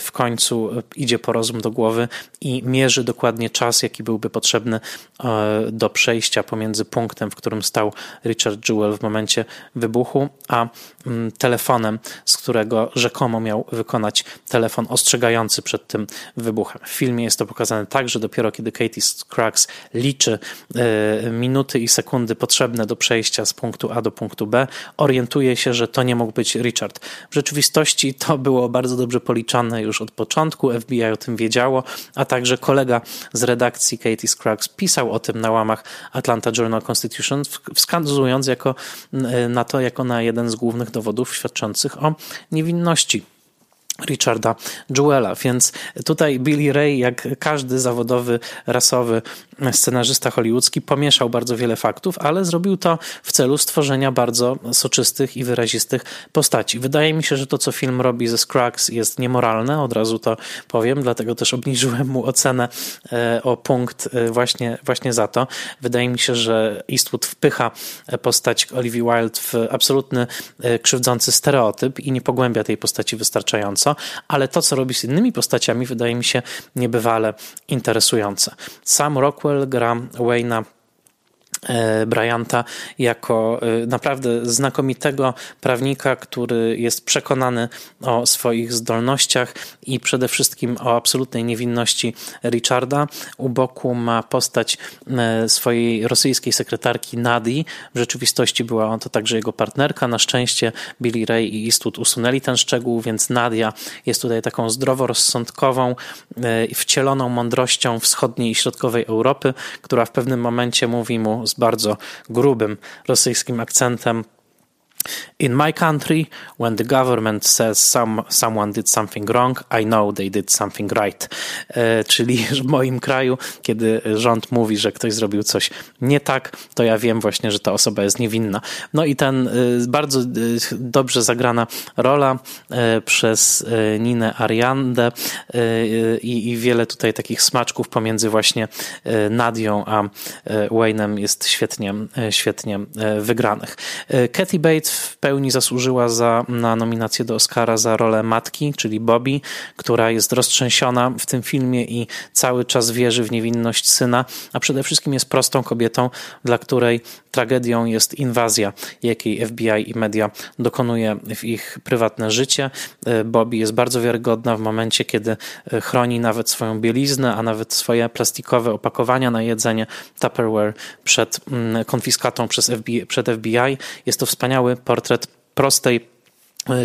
w końcu idzie po rozum do głowy i mierzy dokładnie czas, jaki byłby potrzebny do przejścia pomiędzy punktem, w którym stał Richard Jewell w momencie wybuchu, a mm, telefonem, z którego rzekomo miał wykonać telefon ostrzegający przed tym wybuchem. W filmie jest to pokazane tak, że dopiero kiedy Katie Scruggs liczy e, minuty i sekundy potrzebne do przejścia z punktu A do punktu B, orientuje się, że to nie mógł być Richard. W rzeczywistości to było bardzo dobrze policzone już od początku, FBI o tym wiedziało, a także kolega z redakcji Katie Scruggs pisał o tym na łamach Atlanta Journal Constitution wskazując jako, na to jako na jeden z głównych dowodów świadczących o niewinności Richarda Jewela, więc tutaj Billy Ray, jak każdy zawodowy, rasowy scenarzysta hollywoodzki, pomieszał bardzo wiele faktów, ale zrobił to w celu stworzenia bardzo soczystych i wyrazistych postaci. Wydaje mi się, że to, co film robi ze Scruggs jest niemoralne, od razu to powiem, dlatego też obniżyłem mu ocenę e, o punkt e, właśnie, właśnie za to. Wydaje mi się, że Eastwood wpycha postać Olivia Wilde w absolutny e, krzywdzący stereotyp i nie pogłębia tej postaci wystarczająco ale to, co robi z innymi postaciami, wydaje mi się niebywale interesujące. Sam Rockwell gra Wayna Bryanta jako e, naprawdę znakomitego prawnika, który jest przekonany o swoich zdolnościach i przede wszystkim o absolutnej niewinności Richarda. U boku ma postać e, swojej rosyjskiej sekretarki Nadi. W rzeczywistości była on to także jego partnerka. Na szczęście Billy Ray i Eastwood usunęli ten szczegół, więc Nadia jest tutaj taką zdroworozsądkową, wcieloną mądrością wschodniej i środkowej Europy, która w pewnym momencie mówi mu z bardzo grubym rosyjskim akcentem In my country, when the government says some, someone did something wrong, I know they did something right. E, czyli w moim kraju, kiedy rząd mówi, że ktoś zrobił coś nie tak, to ja wiem właśnie, że ta osoba jest niewinna. No i ten e, bardzo e, dobrze zagrana rola e, przez e, Ninę Ariandę e, i, i wiele tutaj takich smaczków pomiędzy właśnie Nadią a Wayne'em jest świetnie, świetnie wygranych. Kathy Bates w pełni zasłużyła za, na nominację do Oscara za rolę matki, czyli Bobby, która jest roztrzęsiona w tym filmie i cały czas wierzy w niewinność syna, a przede wszystkim jest prostą kobietą, dla której tragedią jest inwazja, jakiej FBI i media dokonuje w ich prywatne życie. Bobby jest bardzo wiarygodna w momencie, kiedy chroni nawet swoją bieliznę, a nawet swoje plastikowe opakowania na jedzenie Tupperware przed mm, konfiskatą przez FBI, przed FBI. Jest to wspaniały portret prostej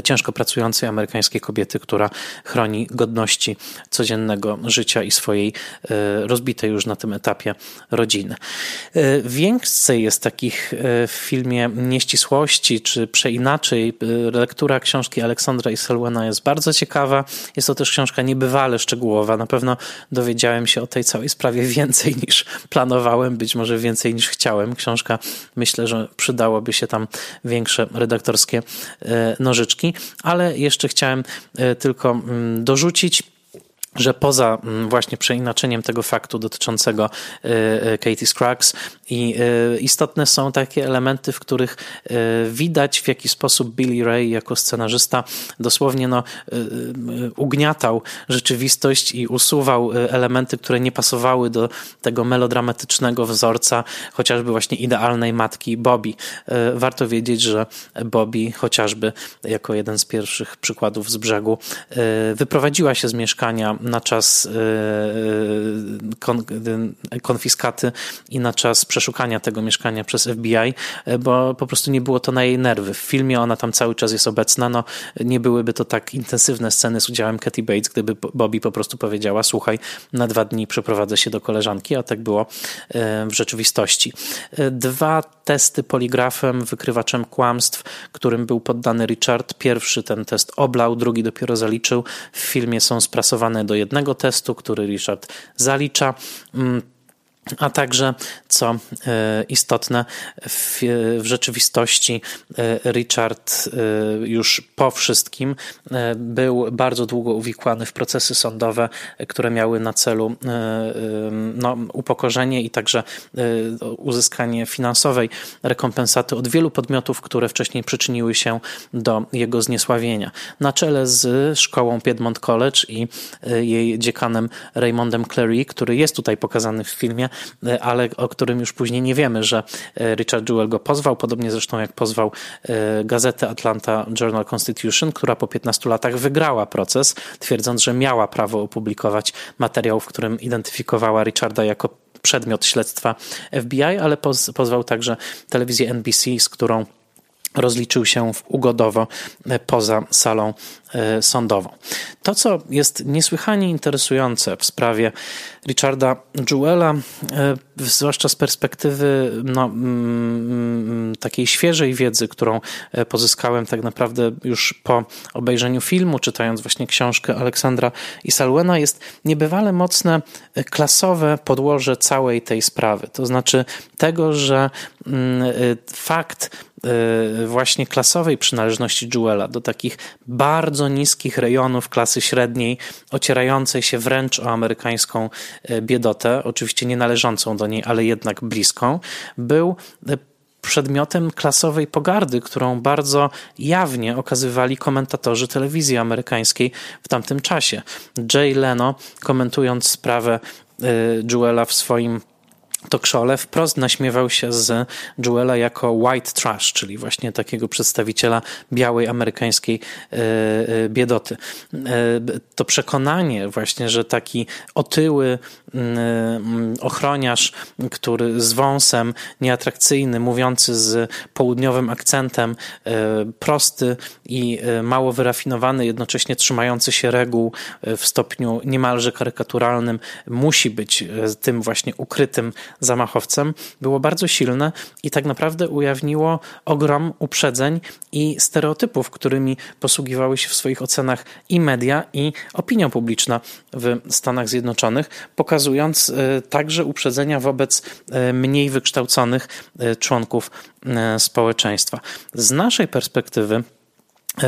ciężko pracującej amerykańskiej kobiety, która chroni godności codziennego życia i swojej e, rozbitej już na tym etapie rodziny. E, więcej jest takich w filmie nieścisłości, czy przeinaczej. Lektura książki Aleksandra i Selwena jest bardzo ciekawa. Jest to też książka niebywale szczegółowa. Na pewno dowiedziałem się o tej całej sprawie więcej niż planowałem, być może więcej niż chciałem. Książka myślę, że przydałoby się tam większe redaktorskie nożyczki ale jeszcze chciałem e, tylko mm, dorzucić że poza mm, właśnie przeinaczeniem tego faktu dotyczącego y, y, Katie Scruggs i y, istotne są takie elementy, w których widać w jaki sposób Billy Ray jako scenarzysta dosłownie no, ugniatał rzeczywistość i usuwał elementy, które nie pasowały do tego melodramatycznego wzorca chociażby właśnie idealnej matki Bobby. Warto wiedzieć, że Bobby chociażby jako jeden z pierwszych przykładów z brzegu wyprowadziła się z mieszkania na czas e, konfiskaty i na czas przeszukania tego mieszkania przez FBI, bo po prostu nie było to na jej nerwy. W filmie ona tam cały czas jest obecna, no nie byłyby to tak intensywne sceny z udziałem Katy Bates, gdyby Bobby po prostu powiedziała, słuchaj, na dwa dni przeprowadzę się do koleżanki, a tak było w rzeczywistości. Dwa testy poligrafem, wykrywaczem kłamstw, którym był poddany Richard. Pierwszy ten test oblał, drugi dopiero zaliczył. W filmie są sprasowane do jednego testu, który Richard zalicza. A także, co e, istotne, w, w, rzeczywistości e, Richard e, już po wszystkim był bardzo długo uwikłany w procesy sądowe, które miały na celu no, upokorzenie i także uzyskanie finansowej rekompensaty od wielu podmiotów, które wcześniej przyczyniły się do jego zniesławienia. Na czele z szkołą Piedmont College i jej dziekanem Raymondem Clary, który jest tutaj pokazany w filmie, ale o którym już później nie wiemy, że e, Richard Jewell go pozwał, podobnie zresztą jak pozwał e, gazetę Atlanta Journal Constitution, która po 15 latach wygrała proces, twierdząc, że miała prawo opublikować materiał, w którym identyfikowała Richarda jako przedmiot śledztwa FBI, ale pozwał także telewizję NBC, z którą rozliczył się ugodowo e, poza salą e, sądową. To, co jest niesłychanie interesujące w sprawie Richarda Jewella, e, zwłaszcza z perspektywy no, mm, mm, takiej świeżej wiedzy, którą pozyskałem tak naprawdę już po obejrzeniu filmu, czytając właśnie książkę Aleksandra Isalwena, jest niebywale mocne klasowe podłoże całej tej sprawy. To znaczy tego, że mm, fakt właśnie klasowej przynależności Jewela do takich bardzo niskich rejonów klasy średniej, ocierającej się wręcz o amerykańską y, biedotę, oczywiście nie należącą do niej, ale jednak bliską, był y, przedmiotem klasowej pogardy, którą bardzo jawnie okazywali komentatorzy telewizji amerykańskiej w tamtym czasie. Jay Leno, komentując sprawę Jewela w swoim Tokshole wprost naśmiewał się z Jewela jako white trash, czyli właśnie takiego przedstawiciela białej amerykańskiej e, e, biedoty. E, to przekonanie właśnie, że taki otyły ochroniarz, który z wąsem, nieatrakcyjny, mówiący z południowym akcentem, prosty i mało wyrafinowany, jednocześnie trzymający się reguł w stopniu niemalże karykaturalnym, musi być tym właśnie ukrytym zamachowcem było bardzo silne i tak naprawdę ujawniło ogrom uprzedzeń i stereotypów, którymi posługiwały się w swoich ocenach i media, i opinia publiczna w Stanach Zjednoczonych, pokazując e, także uprzedzenia wobec e, mniej wykształconych e, członków społeczeństwa. Z naszej perspektywy,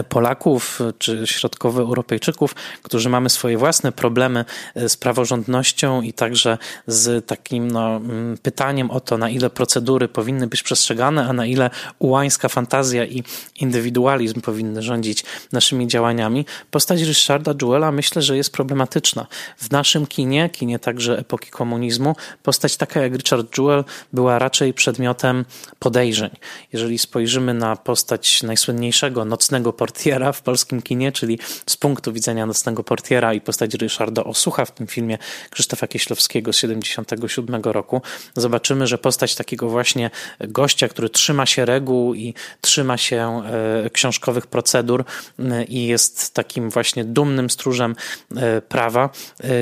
Polaków czy środkowoeuropejczyków, którzy mamy swoje własne problemy z praworządnością i także z takim no, mm, pytaniem o to, na ile procedury powinny być przestrzegane, a na ile ułańska fantazja i indywidualizm powinny rządzić naszymi działaniami. Postać Ryszarda Jewella myślę, że jest problematyczna. W naszym kinie, kinie także epoki komunizmu, postać taka jak Richard Jewell była raczej przedmiotem podejrzeń. Jeżeli spojrzymy na postać najsłynniejszego nocnego portiera w polskim kinie, czyli z punktu widzenia nocnego portiera i postać Ryszarda Osucha w tym filmie Krzysztofa Kieślowskiego z 77 roku, zobaczymy, że postać takiego właśnie gościa, który trzyma się reguł i trzyma się e, książkowych procedur e, i jest takim właśnie dumnym stróżem e, prawa,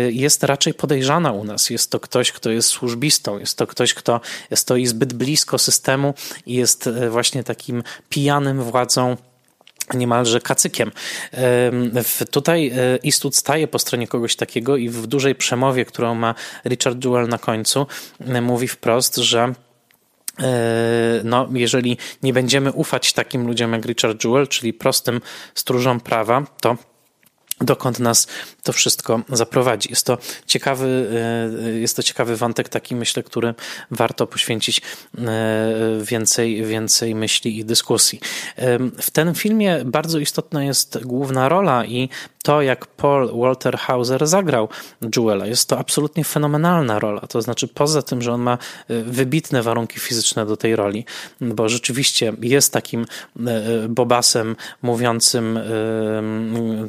jest raczej podejrzana u nas. Jest to ktoś, kto jest służbistą, jest to ktoś, kto stoi zbyt blisko systemu i jest właśnie takim pijanym władzą niemalże kacykiem. Tutaj e, Eastwood staje po stronie kogoś takiego i w dużej przemowie, którą ma Richard Jewell na końcu, mówi wprost, że e, no, jeżeli nie będziemy ufać takim ludziom jak Richard Jewell, czyli prostym stróżom prawa, to dokąd nas to wszystko zaprowadzi. Jest to ciekawy, e, jest to ciekawy wątek, taki myślę, który warto poświęcić e, więcej, więcej myśli i dyskusji. W tym filmie bardzo istotna jest główna rola i to, jak Paul Walter Hauser zagrał Jewela. Jest to absolutnie fenomenalna rola. To znaczy, poza tym, że on ma e, wybitne warunki fizyczne do tej roli, bo rzeczywiście jest takim bobasem mówiącym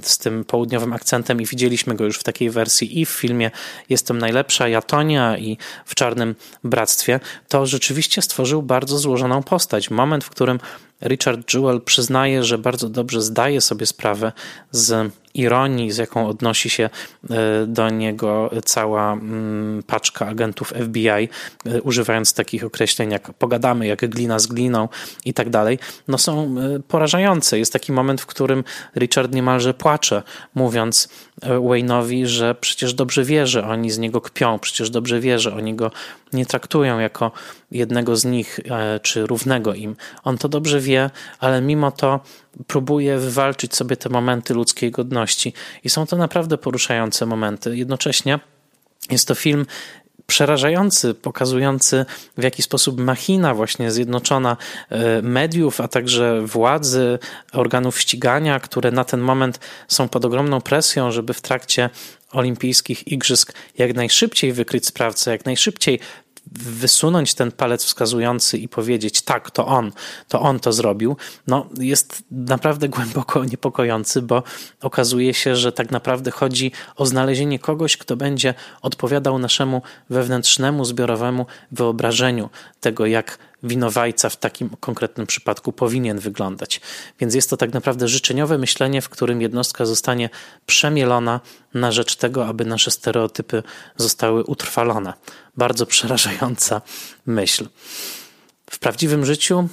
z tym południowym akcentem i widzieliśmy go już w takiej wersji i w filmie Jestem najlepsza, Jatonia i w Czarnym Bractwie, to rzeczywiście stworzył bardzo złożoną postać. Moment, w którym Richard Jewell przyznaje, że bardzo dobrze zdaje sobie sprawę z ironii, z jaką odnosi się e, do niego cała mm, paczka agentów FBI, e, używając takich określeń jak pogadamy, jak glina z gliną i tak dalej, no są e, porażające. Jest taki moment, w którym Richard niemalże płacze, mówiąc Wayne'owi, że przecież dobrze wie, że oni z niego kpią, przecież dobrze wie, że oni go nie traktują jako jednego z nich, czy równego im. On to dobrze wie, ale mimo to próbuje wywalczyć sobie te momenty ludzkiej godności. I są to naprawdę poruszające momenty. Jednocześnie jest to film przerażający, pokazujący w jaki sposób machina właśnie zjednoczona e, mediów, a także władzy, organów ścigania, które na ten moment są pod ogromną presją, żeby w trakcie olimpijskich igrzysk jak najszybciej wykryć sprawcę, jak najszybciej wysunąć ten palec wskazujący i powiedzieć tak, to on, to on to zrobił, no jest naprawdę głęboko niepokojący, bo okazuje się, że tak naprawdę chodzi o znalezienie kogoś, kto będzie odpowiadał naszemu wewnętrznemu, zbiorowemu wyobrażeniu tego, jak winowajca w takim konkretnym przypadku powinien wyglądać. Więc jest to tak naprawdę życzeniowe myślenie, w którym jednostka zostanie przemielona na rzecz tego, aby nasze stereotypy zostały utrwalone. Bardzo przerażająca myśl. W prawdziwym życiu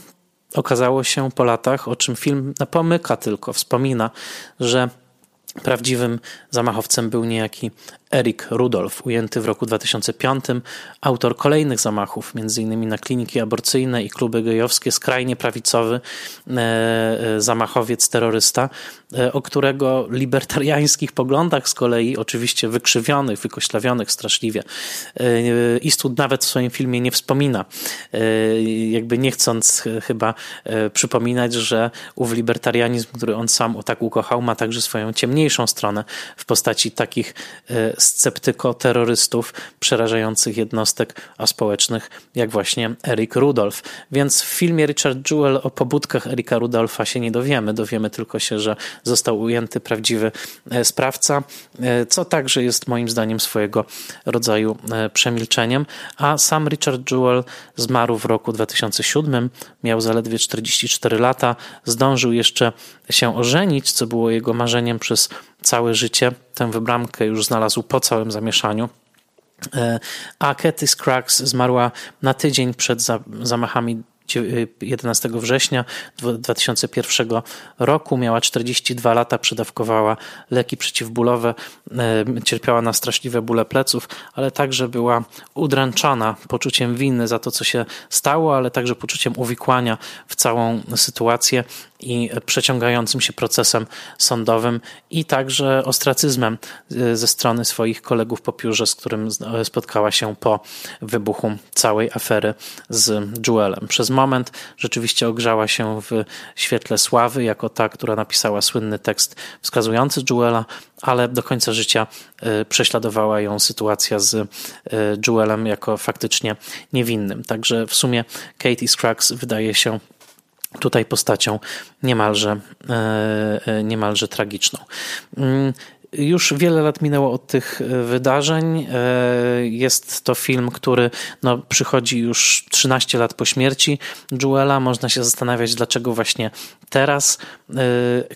okazało się po latach, o czym film napomyka tylko, wspomina, że Prawdziwym zamachowcem był niejaki Erik Rudolf, ujęty w roku 2005, autor kolejnych zamachów, m.in. na kliniki aborcyjne i kluby gejowskie, skrajnie prawicowy e, e, zamachowiec, terrorysta, e, o którego libertariańskich poglądach z kolei, oczywiście wykrzywionych, wykoślawionych straszliwie, Eastwood nawet w swoim filmie nie wspomina, jakby nie chcąc chyba przypominać, że ów libertarianizm, który on sam tak ukochał, ma także swoją ciemniejszą stronę w postaci takich sceptyko-terrorystów przerażających jednostek aspołecznych, jak właśnie Eric Rudolph. Więc w filmie Richard Jewell o pobudkach Erika Rudolfa się nie dowiemy. Dowiemy tylko się, że został ujęty prawdziwy e, sprawca, e, co także jest moim zdaniem swojego rodzaju e, przemilczeniem. A sam Richard Jewell zmarł w roku 2007, miał zaledwie 44 lata, zdążył jeszcze się ożenić, co było jego marzeniem przez całe życie. Tę wybramkę już znalazł po całym zamieszaniu. E, a Katy Scruggs zmarła na tydzień przed zamachami 11 września 2001 roku. Miała 42 lata, przedawkowała leki przeciwbólowe, cierpiała na straszliwe bóle pleców, ale także była udręczona poczuciem winy za to, co się stało, ale także poczuciem uwikłania w całą sytuację i przeciągającym się procesem sądowym i także ostracyzmem e, ze strony swoich kolegów po piórze, z którym spotkała się po wybuchu całej afery z Jewelem. Przez moment rzeczywiście ogrzała się w świetle sławy, jako ta, która napisała słynny tekst wskazujący Jewela, ale do końca życia e, prześladowała ją sytuacja z e, Jewelem jako faktycznie niewinnym. Także w sumie Katie Scruggs wydaje się tutaj postacią niemalże, e, niemalże tragiczną. Już wiele lat minęło od tych e, wydarzeń. E, jest to film, który no, przychodzi już 13 lat po śmierci Jewela. Można się zastanawiać, dlaczego właśnie teraz e,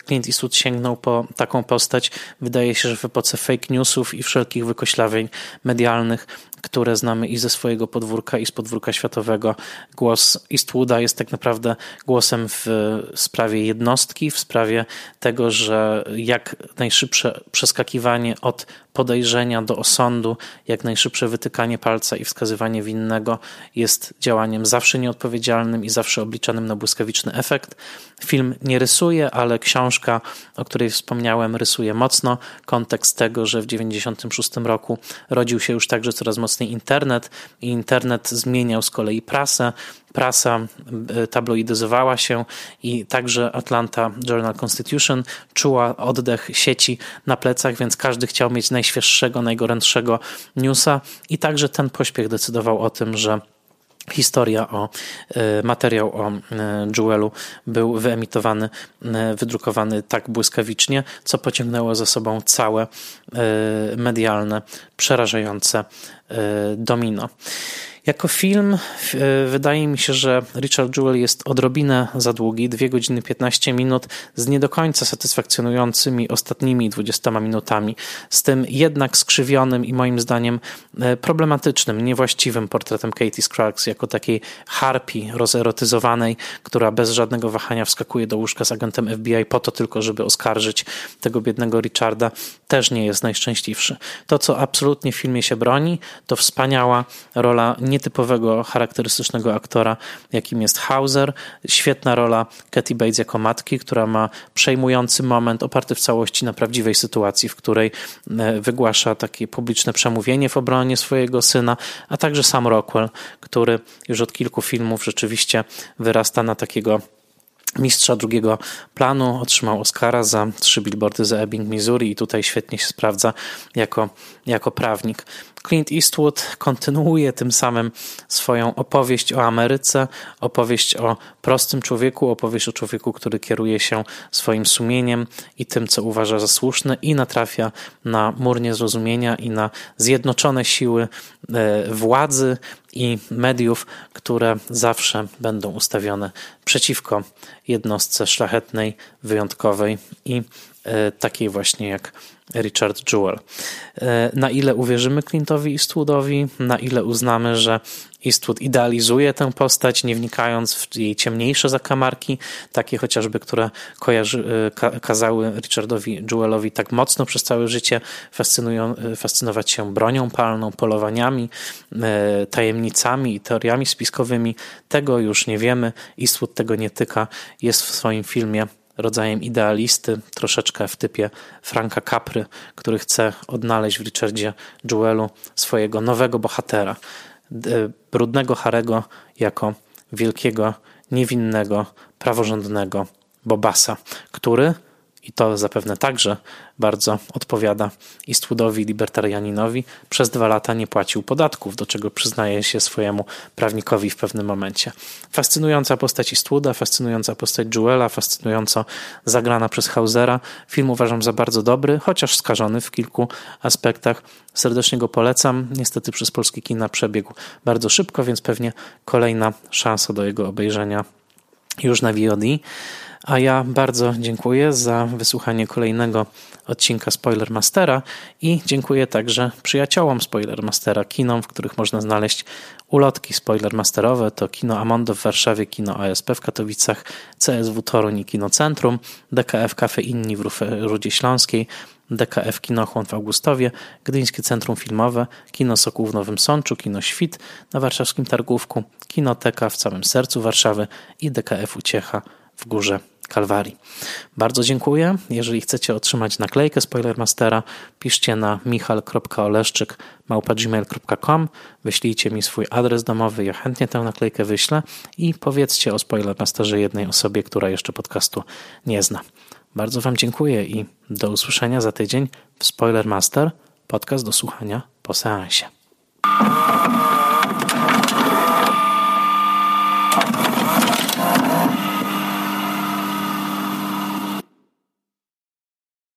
Clint Eastwood sięgnął po taką postać. Wydaje się, że w epoce fake newsów i wszelkich wykoślawień medialnych które znamy i ze swojego podwórka, i z podwórka światowego. Głos Eastwooda jest tak naprawdę głosem w sprawie jednostki, w sprawie tego, że jak najszybsze przeskakiwanie od podejrzenia do osądu, jak najszybsze wytykanie palca i wskazywanie winnego jest działaniem zawsze nieodpowiedzialnym i zawsze obliczanym na błyskawiczny efekt. Film nie rysuje, ale książka, o której wspomniałem, rysuje mocno kontekst tego, że w 1996 roku rodził się już także coraz mocniej internet i internet zmieniał z kolei prasę. Prasa e, tabloidyzowała się i także Atlanta Journal Constitution czuła oddech sieci na plecach, więc każdy chciał mieć najświeższego, najgorętszego newsa. I także ten pośpiech decydował o tym, że historia o e, materiał o e, Jewelu był wyemitowany, wydrukowany tak błyskawicznie, co pociągnęło za sobą całe medialne, przerażające domino. Jako film e, wydaje mi się, że Richard Jewell jest odrobinę za długi, 2 godziny 15 minut z nie do końca satysfakcjonującymi ostatnimi 20 minutami, z tym jednak skrzywionym i moim zdaniem e, problematycznym, niewłaściwym portretem Katie Scruggs jako takiej harpi rozerotyzowanej, która bez żadnego wahania wskakuje do łóżka z agentem FBI po to tylko, żeby oskarżyć tego biednego Richarda, też nie jest najszczęśliwszy. To, co absolutnie w filmie się broni, to wspaniała rola nie nietypowego, charakterystycznego aktora, jakim jest Hauser. Świetna rola Katy Bates jako matki, która ma przejmujący moment oparty w całości na prawdziwej sytuacji, w której e, wygłasza takie publiczne przemówienie w obronie swojego syna, a także sam Rockwell, który już od kilku filmów rzeczywiście wyrasta na takiego mistrza drugiego planu, otrzymał Oscara za trzy billboardy za Ebbing, Missouri i tutaj świetnie się sprawdza jako, jako prawnik. Clint Eastwood kontynuuje tym samym swoją opowieść o Ameryce, opowieść o prostym człowieku, opowieść o człowieku, który kieruje się swoim sumieniem i tym, co uważa za słuszne i natrafia na mur niezrozumienia i na zjednoczone siły władzy i mediów, które zawsze będą ustawione przeciwko jednostce szlachetnej, wyjątkowej i e, takiej właśnie jak Richard Jewell. E, na ile uwierzymy Clintowi Eastwoodowi, na ile uznamy, że Eastwood idealizuje tę postać, nie wnikając w jej ciemniejsze zakamarki, takie chociażby, które kojarzy, e, kazały Richardowi Jewellowi tak mocno przez całe życie e, fascynować się bronią palną, polowaniami, tajemnicami i teoriami spiskowymi. Tego już nie wiemy. Eastwood tego nie tyka. Jest w swoim filmie rodzajem idealisty, troszeczkę w typie Franka Capry, który chce odnaleźć w Richardzie Jewelu swojego nowego bohatera, brudnego Harego jako wielkiego, niewinnego, praworządnego Bobasa, który i to zapewne także bardzo odpowiada Eastwoodowi, libertarianinowi, przez dwa lata nie płacił podatków, do czego przyznaje się swojemu prawnikowi w pewnym momencie. Fascynująca postać Eastwooda, fascynująca postać Jewela, fascynująco zagrana przez Hausera. Film uważam za bardzo dobry, chociaż skażony w kilku aspektach. Serdecznie go polecam. Niestety przez polskie kina przebiegł bardzo szybko, więc pewnie kolejna szansa do jego obejrzenia już na VOD. A ja bardzo dziękuję za wysłuchanie kolejnego odcinka Spoilermastera i dziękuję także przyjaciołom Spoilermastera, kinom, w których można znaleźć ulotki spoilermasterowe. To Kino Amondo w Warszawie, Kino ASP w Katowicach, CSW Toruń i Kino Centrum, DKF Cafe Inni w Rudzie Śląskiej, DKF Kinochłon w Augustowie, Gdyńskie Centrum Filmowe, Kino Sokół w Nowym Sączu, Kino Świt na warszawskim Targówku, Kinoteka w samym sercu Warszawy i DKF Uciecha w Górze Kalwarii. Bardzo dziękuję. Jeżeli chcecie otrzymać naklejkę Spoilermastera, piszcie na michal.oleszczyk.gmail.com wyślijcie mi swój adres domowy, ja chętnie tę naklejkę wyślę i powiedzcie o Spoilermasterze jednej osobie, która jeszcze podcastu nie zna. Bardzo Wam dziękuję i do usłyszenia za tydzień w Spoilermaster, podcast do słuchania po seansie.